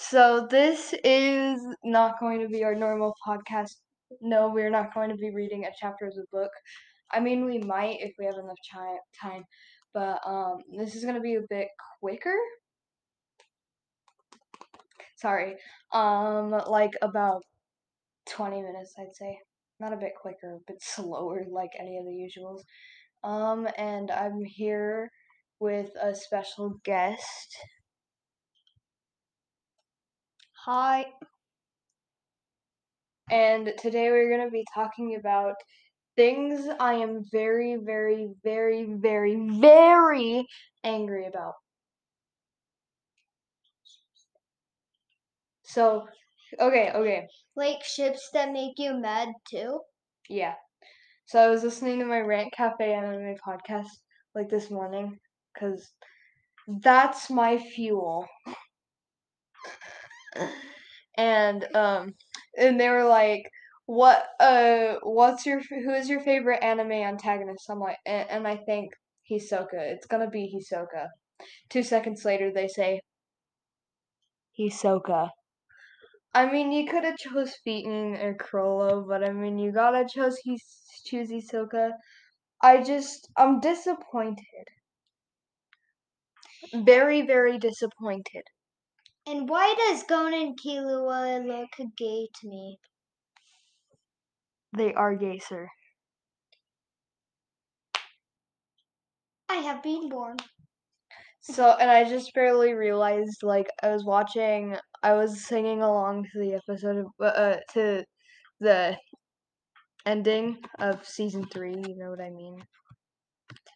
So this is not going to be our normal podcast. No, we're not going to be reading a chapter of the book. I mean, we might if we have enough chi- time, but um, this is going to be a bit quicker. Sorry, um, like about twenty minutes, I'd say. Not a bit quicker, a bit slower, like any of the usuals. Um, and I'm here with a special guest. Hi. And today we're going to be talking about things I am very, very, very, very, very angry about. So, okay, okay, Like ships that make you mad too? yeah. So I was listening to my Rant Cafe anime podcast like this morning because that's my fuel. and um, and they were like, "What uh, what's your who is your favorite anime antagonist?" I'm like, and, and I think Hisoka. It's gonna be Hisoka. Two seconds later, they say Hisoka. I mean, you could have chose Feitan or Chrollo, but I mean, you gotta chose he choose Hisoka. I just, I'm disappointed. Very, very disappointed. And why does Gon and Killua look gay to me? They are gay, sir. I have been born. So, and I just barely realized, like, I was watching, I was singing along to the episode of, uh, to the ending of season three, you know what I mean?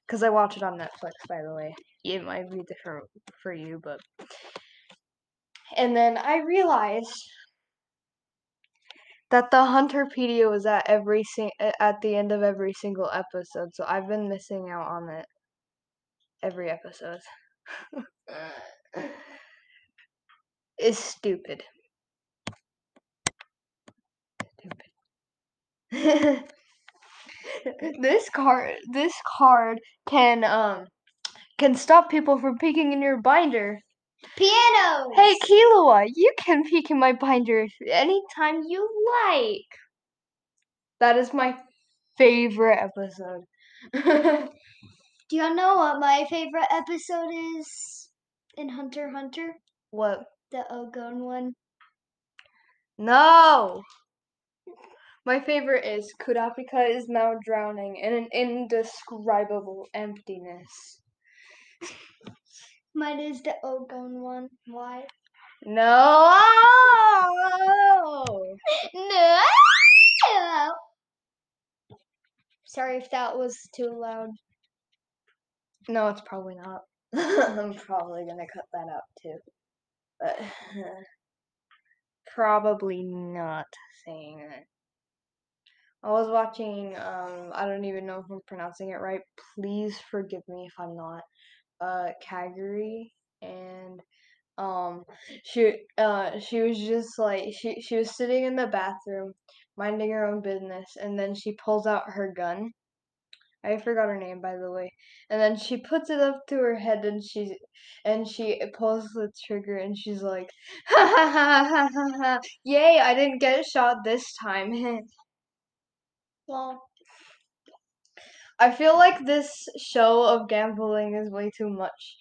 Because I watch it on Netflix, by the way. It might be different for you, but. And then I realized that the Hunterpedia was at every sing- at the end of every single episode, so I've been missing out on it every episode. is stupid. Stupid. this card this card can um can stop people from peeking in your binder. Piano! Hey Killua, you can peek in my binder anytime you like. That is my favorite episode. Do you know what my favorite episode is in Hunter Hunter? what? The Ogon one. No. My favorite is Kurapika is now drowning in an indescribable emptiness. Mine is the Ogon one. Why? No. No! Sorry if that was too loud. No, it's probably not. I'm probably gonna cut that out too. But probably not saying it. I was watching um I don't even know if I'm pronouncing it right. Please forgive me if I'm not. Uh Kakegurui and um she uh she was just like she she was sitting in the bathroom minding her own business and then she pulls out her gun I forgot her name by the way. And then she puts it up to her head and she and she pulls the trigger and she's like, ha ha ha ha ha ha! Yay! I didn't get shot this time. Well, I feel like this show of gambling is way too much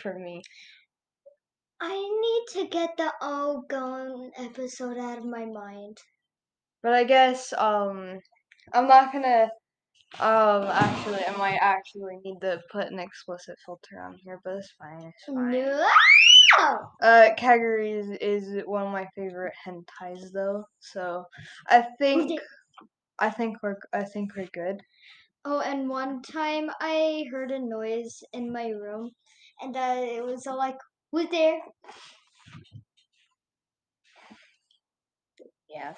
for me. I need to get the all gone episode out of my mind. But I guess um I'm not gonna um actually I might actually need to put an explicit filter on here, but it's fine. It's fine. No! Uh, Kakegurui is, is one of my favorite hentais though, so I think I think we're I think we're good. Oh, and one time I heard a noise in my room, and uh, it was all like, "Who's there?" Yeah.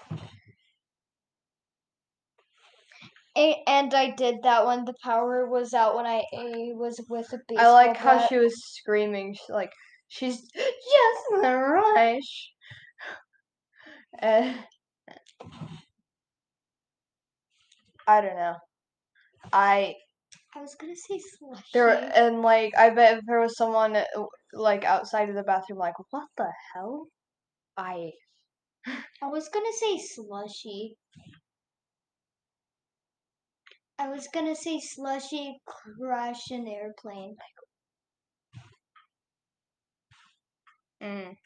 A- and I did that when the power was out when I was with a baseball I like how she was screaming, she's like she's just in a rush. Uh, I don't know. I I was gonna say slushy. there and like I bet if there was someone uh, like outside of the bathroom, like what the hell? I I was gonna say slushy. I was gonna say slushy crash an airplane. mm,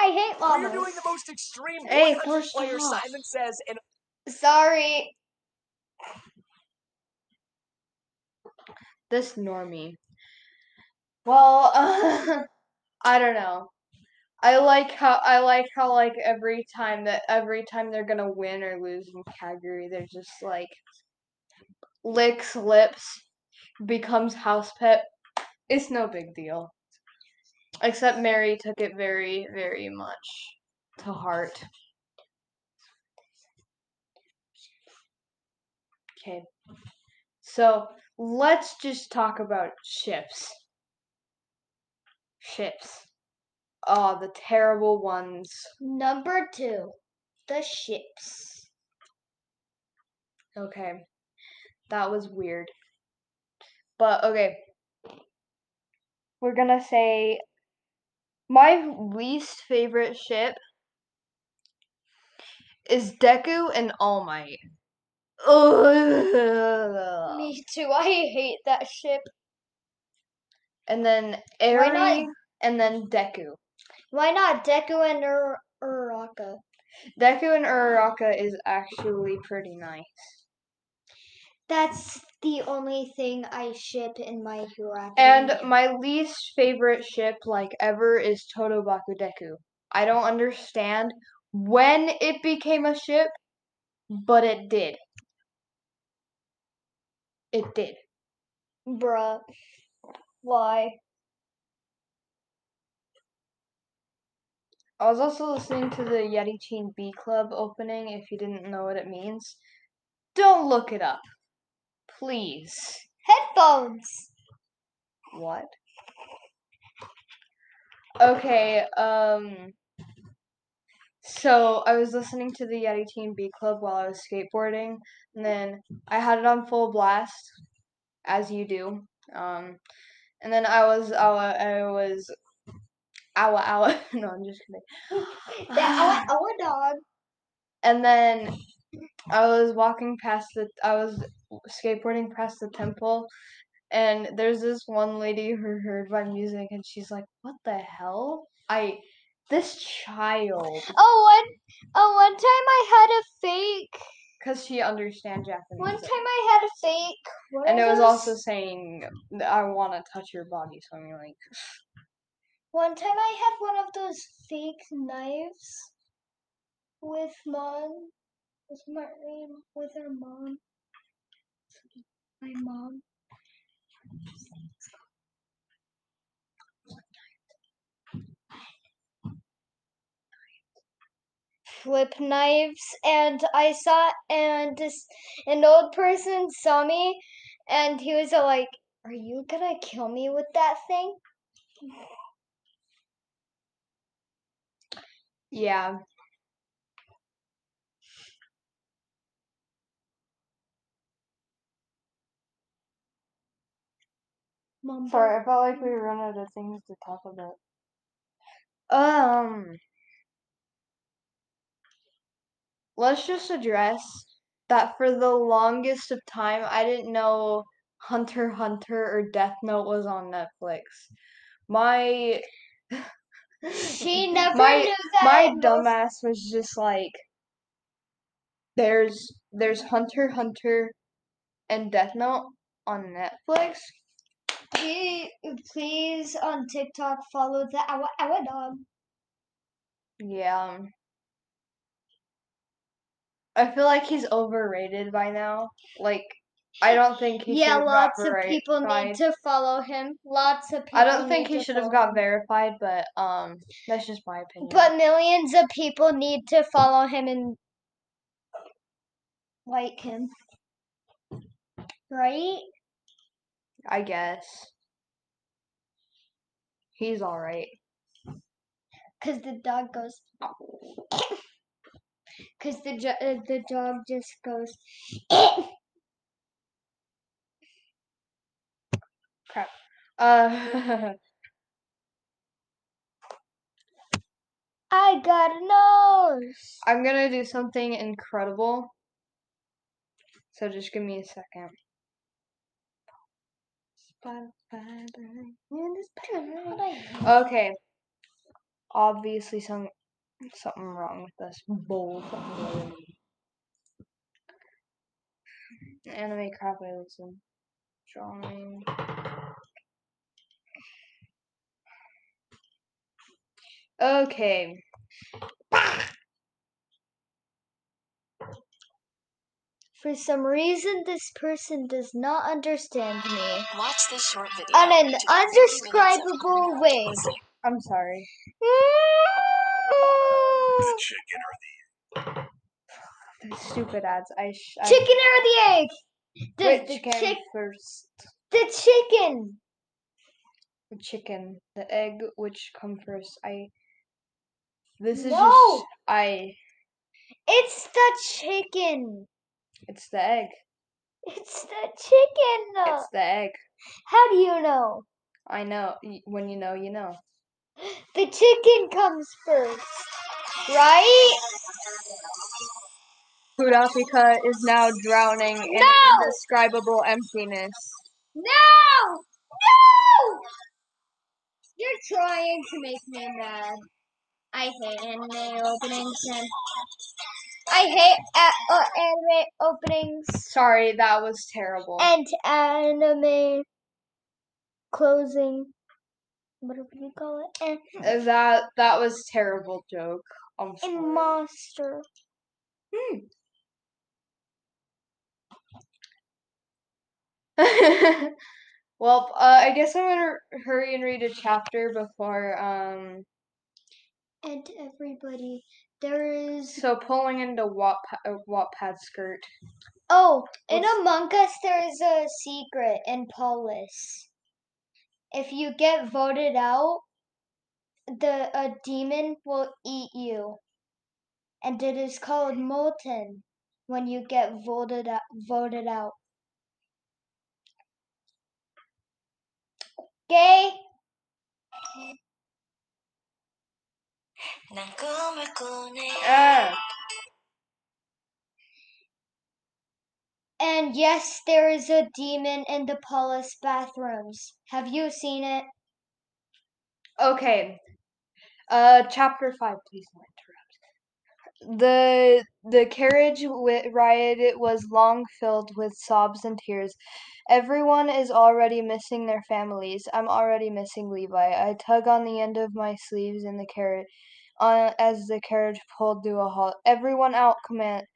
I hate We're doing the most extreme Hey, 100 player. Simon says, and Sorry. this normie. Well, I don't know. I like how I like how like every time that every time they're gonna win or lose in Kakegurui, they're just like licks lips, becomes house pet. It's no big deal. Except Mary took it very, very much to heart. Okay. So let's just talk about ships. Ships. Oh, the terrible ones. Number two, the ships. Okay. That was weird. But okay. We're gonna say my least favorite ship is Deku and All Might. Ugh. Me too. I hate that ship. And then Eri and then Deku. Why not Deku and Ur- Uraraka? Deku and Uraraka is actually pretty nice. That's the only thing I ship in my Hero And my least favorite ship, like ever, is Totobaku Deku. I don't understand when it became a ship, but it did. It did. Bruh. Why? I was also listening to the Yarichin B Club opening. If you didn't know what it means, don't look it up, please. Headphones. What? Okay, um so I was listening to the Yarichin B Club while I was skateboarding, and then I had it on full blast, as you do. Um and then I was I, I was ow ow no I'm just kidding. That our, our dog. And then I was walking past the I was skateboarding past the temple and there's this one lady who heard my music and she's like, "What the hell?" I this child Oh, one, oh, one time I had a fake. cuz she understands Japanese. One time I had a fake. what and it was those? also saying I want to touch your body, so I'm like, One time I had one of those fake knives with mom, with my with her mom, my mom. Flip knives, and I saw, and this an old person saw me, and he was like, "Are you gonna kill me with that thing?" yeah. Mom, Sorry, I felt like we run out of things to talk about. Um, let's just address that for the longest of time, I didn't know Hunter Hunter or Death Note was on Netflix. My She never my knew that. my dumbass was just like, there's there's Hunter Hunter and Death Note on Netflix. Please, please on TikTok follow the our our dog. Yeah. I feel like he's overrated by now. Like, I don't think he yeah, should have lots of people need to follow him. Lots of people. I don't think he should have got verified, but um, that's just my opinion. But millions of people need to follow him and like him. Right? I guess he's all right. Because the dog goes. Because the uh, the dog just goes. Crap. Uh, I got a nose. I'm gonna do something incredible. So just give me a second. Okay. Obviously some something wrong with this mm-hmm. bowl. Anime crap I listen. Drawing. Okay. For some reason, this person does not understand me. Watch this short video. On an to get 30 minutes of undescribable way. I'm sorry. chicken or The egg? stupid ads. I sh- I- Chicken or the egg? The, Which the, came chick, first? the chicken. The chicken. The egg, which come first? I. This is No. just. I. It's the chicken. It's the egg. It's the chicken. It's the egg. How do you know? I know. Y- When you know, you know. The chicken comes first, right? Food Africa is now drowning in No! indescribable emptiness. No! No! You're trying to make me mad. I hate anime openings and I hate a- uh, anime openings Sorry, that was terrible. and anime closing. What do you call it. Uh, That that was terrible joke. I'm and sorry. monster. well, uh, I guess I'm gonna hurry and read a chapter before um. And everybody, there is. So pulling into Wattpad, uh, Wattpad skirt. Oh, in Among Us, there is a secret in Polus. If you get voted out, the a demon will eat you, and it is called molten when you get voted out, voted out. Okay. Ah. And yes, there is a demon in the palace bathrooms. Have you seen it? Okay, uh, chapter five. Please don't interrupt. The the carriage wi- ride was long filled with sobs and tears. Everyone is already missing their families. I'm already missing Levi. I tug on the end of my sleeves in the carriage, uh, as the carriage pulled to a halt. Everyone out! Command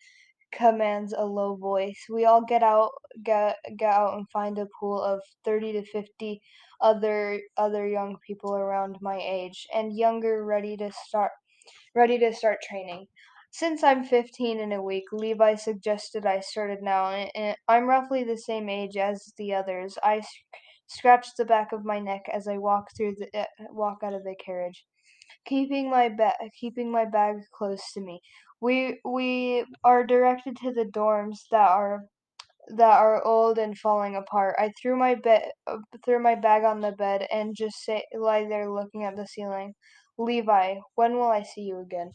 commands a low voice. We all get out, get get out, and find a pool of thirty to fifty other other young people around my age and younger, ready to start ready to start training. Since I'm 15 in a week, Levi suggested I started now, and, I'm roughly the same age as the others. I scratch the back of my neck as I walk through the uh, walk out of the carriage, keeping my ba- keeping my bag close to me. We we are directed to the dorms that are that are old and falling apart. I threw my bed uh, threw my bag on the bed and just say, lie there looking at the ceiling. Levi, when will I see you again?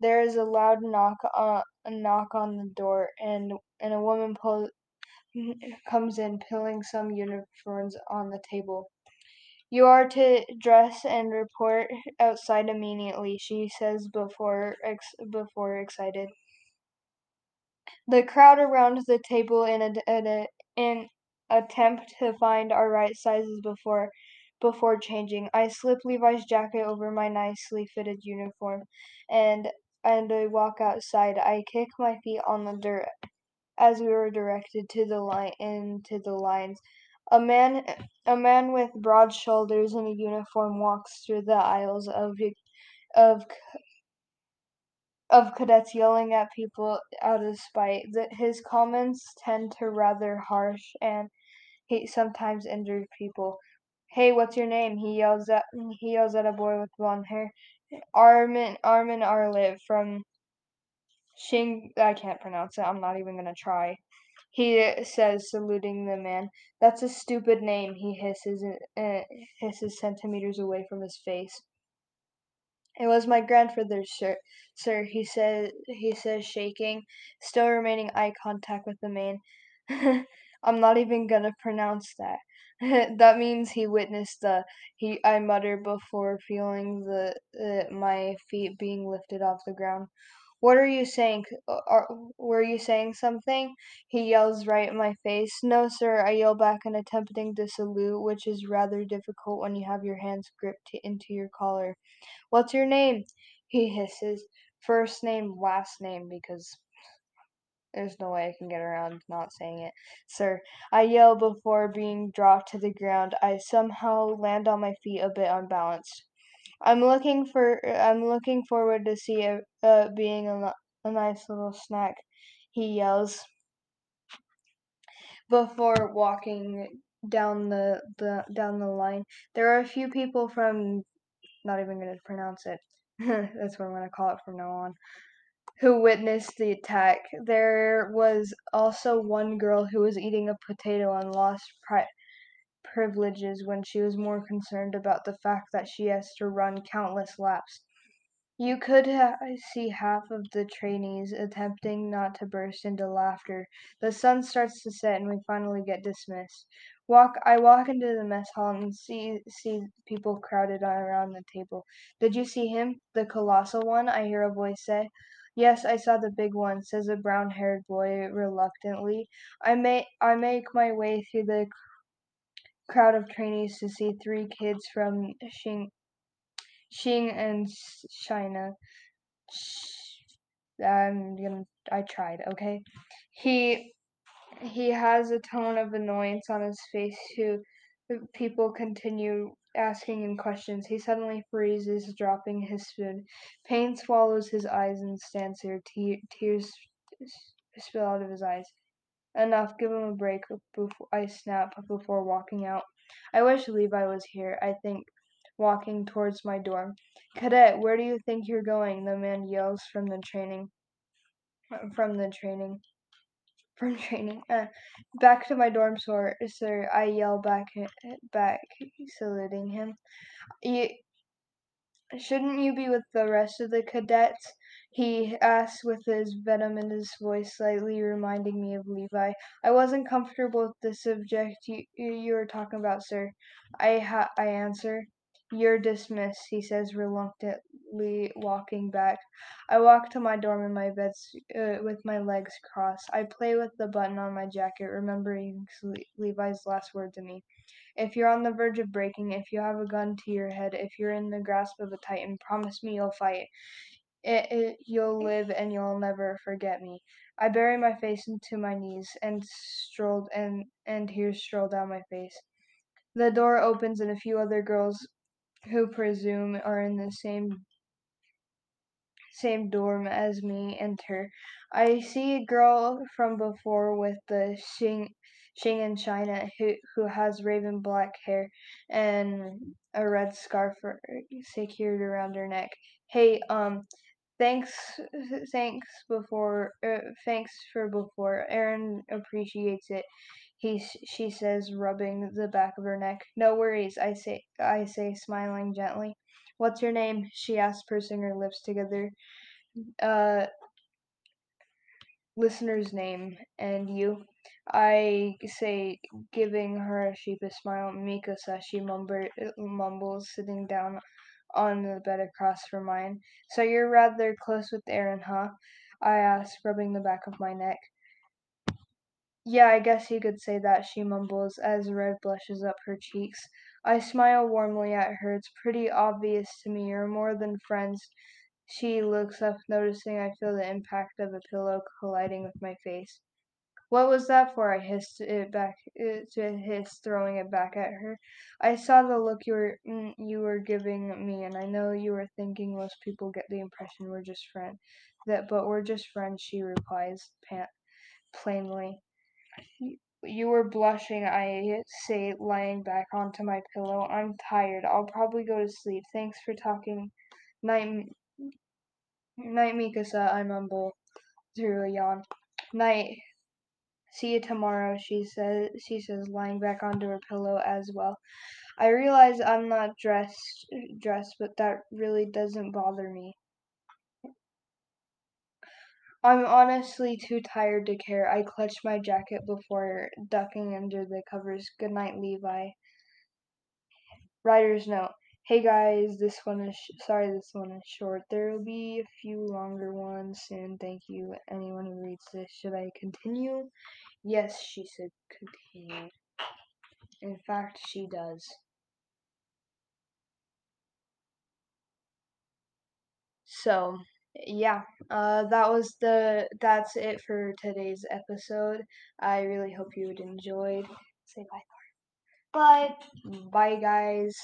There is a loud knock on a knock on the door, and and a woman comes in, peeling some uniforms on the table. You are to dress and report outside immediately, she says before ex- before excited. The crowd around the table in a, in a in attempt to find our right sizes before before changing. I slip Levi's jacket over my nicely fitted uniform and and I walk outside. I kick my feet on the dirt as we were directed to the line into the lines. A man a man with broad shoulders and a uniform walks through the aisles of of of cadets yelling at people out of spite. The, his comments tend to rather harsh and he sometimes injures people. Hey, what's your name? He yells at he yells at a boy with blonde hair. Armin Armin Arlert from Shing I can't pronounce it. I'm not even gonna try. He says, saluting the man. That's a stupid name. He hisses uh, hisses centimeters away from his face. It was my grandfather's shirt, Sir, he said. He says, shaking, still remaining eye contact with the man. I'm not even gonna pronounce that. that means he witnessed the. He. I muttered before feeling the uh, my feet being lifted off the ground. What are you saying? Are, were you saying something? He yells right in my face. No, sir, I yell back and attempting to salute, which is rather difficult when you have your hands gripped into your collar. What's your name? He hisses. First name, last name, because there's no way I can get around not saying it. Sir, I yell before being dropped to the ground. I somehow land on my feet a bit unbalanced. I'm looking for. I'm looking forward to see it uh, being a, a nice little snack. He yells before walking down the, the down the line. There are a few people from. Not even going to pronounce it. That's what I'm going to call it from now on. Who witnessed the attack? There was also one girl who was eating a potato and lost pri- privileges when she was more concerned about the fact that she has to run countless laps. You could ha- see half of the trainees attempting not to burst into laughter. The sun starts to set and we finally get dismissed. Walk I walk into the mess hall and see see people crowded around the table. Did you see him? The colossal one? I hear a voice say. Yes, I saw the big one, says a brown haired boy reluctantly. I may I make my way through the crowd of trainees to see three kids from Xing Xing and China. I'm gonna. I tried. Okay. He he has a tone of annoyance on his face. Who people continue asking him questions. He suddenly freezes, dropping his spoon. Pain swallows his eyes and stands there. Te- tears spill out of his eyes. Enough. Give him a break. Before I snap before walking out. I wish Levi was here. I think walking towards my dorm. Cadet, where do you think you're going? The man yells from the training. From the training. From training. Uh, back to my dorm, sir. Sir, I yell back, back, saluting him. You, shouldn't you be with the rest of the cadets? He asks with his venom in his voice, slightly reminding me of Levi. I wasn't comfortable with the subject you, you were talking about, sir. I ha- I answer. You're dismissed, he says reluctantly, walking back. I walk to my dorm in my bed uh, with my legs crossed. I play with the button on my jacket, remembering Levi's last word to me. If you're on the verge of breaking, if you have a gun to your head, if you're in the grasp of a titan, promise me you'll fight. It, it, you'll live and you'll never forget me. I bury my face into my knees and strolled and and tears stroll down my face. The door opens and a few other girls who presume are in the same same dorm as me enter. I see a girl from before with the Shing Shing in China who who has raven black hair and a red scarf secured around her neck. Hey, um, thanks, thanks before, uh, thanks for before. Eren appreciates it. He she says, rubbing the back of her neck. No worries, I say, I say, smiling gently. What's your name? She asks, pursing her lips together. Uh, listener's name and you. I say, giving her a sheepish smile. Mikasa, she mumber, mumbles, sitting down on the bed across from mine. So you're rather close with Eren, huh? I ask, rubbing the back of my neck. Yeah, I guess you could say that, she mumbles as red blushes up her cheeks. I smile warmly at her. It's pretty obvious to me you're more than friends. She looks up, noticing I feel the impact of a pillow colliding with my face. What was that for? I hissed it back, it, to hiss, throwing it back at her. I saw the look you were mm, you were giving me, and I know you were thinking most people get the impression we're just friends. That, but we're just friends. She replies, pant, plainly. You were blushing, I say, lying back onto my pillow. I'm tired. I'll probably go to sleep. Thanks for talking. Night, night, Mikasa. I mumble through a yawn. Night. See you tomorrow, she says. She says, lying back onto her pillow as well. I realize I'm not dressed dressed, but that really doesn't bother me. I'm honestly too tired to care. I clutched my jacket before ducking under the covers. Good night, Levi. Writer's note. Hey guys, this one is sh- sorry. This one is short. There will be a few longer ones soon. Thank you, anyone who reads this. Should I continue? Yes, she said continue. In fact, she does. So, yeah, uh, that was the that's it for today's episode. I really hope you enjoyed. Say bye. Bye. Bye, guys.